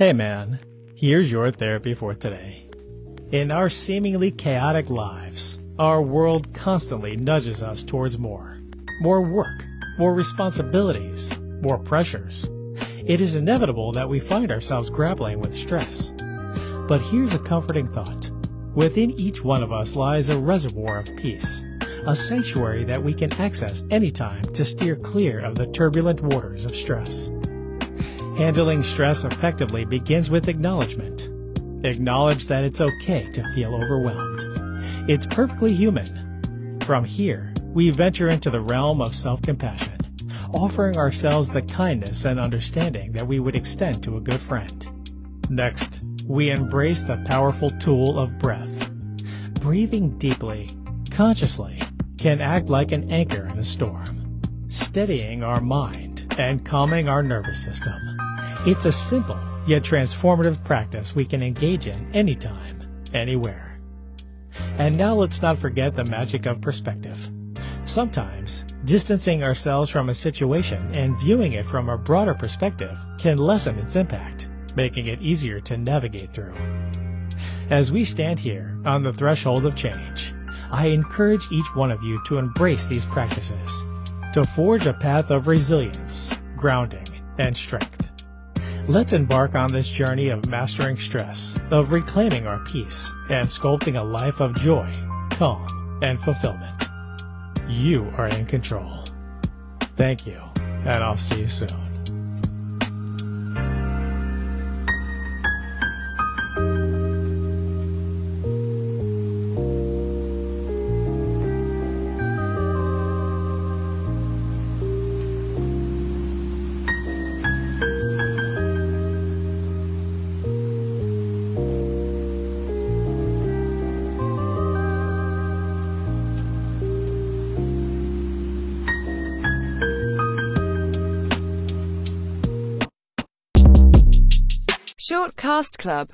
Hey man, here's your therapy for today. In our seemingly chaotic lives, our world constantly nudges us towards more. More work, more responsibilities, more pressures. It is inevitable that we find ourselves grappling with stress. But here's a comforting thought. Within each one of us lies a reservoir of peace, a sanctuary that we can access anytime to steer clear of the turbulent waters of stress. Handling stress effectively begins with acknowledgement. Acknowledge that it's okay to feel overwhelmed. It's perfectly human. From here, we venture into the realm of self-compassion, offering ourselves the kindness and understanding that we would extend to a good friend. Next, we embrace the powerful tool of breath. Breathing deeply, consciously, can act like an anchor in a storm, steadying our mind and calming our nervous system. It's a simple yet transformative practice we can engage in anytime, anywhere. And now let's not forget the magic of perspective. Sometimes, distancing ourselves from a situation and viewing it from a broader perspective can lessen its impact, making it easier to navigate through. As we stand here on the threshold of change, I encourage each one of you to embrace these practices, to forge a path of resilience, grounding, and strength. Let's embark on this journey of mastering stress, of reclaiming our peace, and sculpting a life of joy, calm, and fulfillment. You are in control. Thank you, and I'll see you soon. Short Cast Club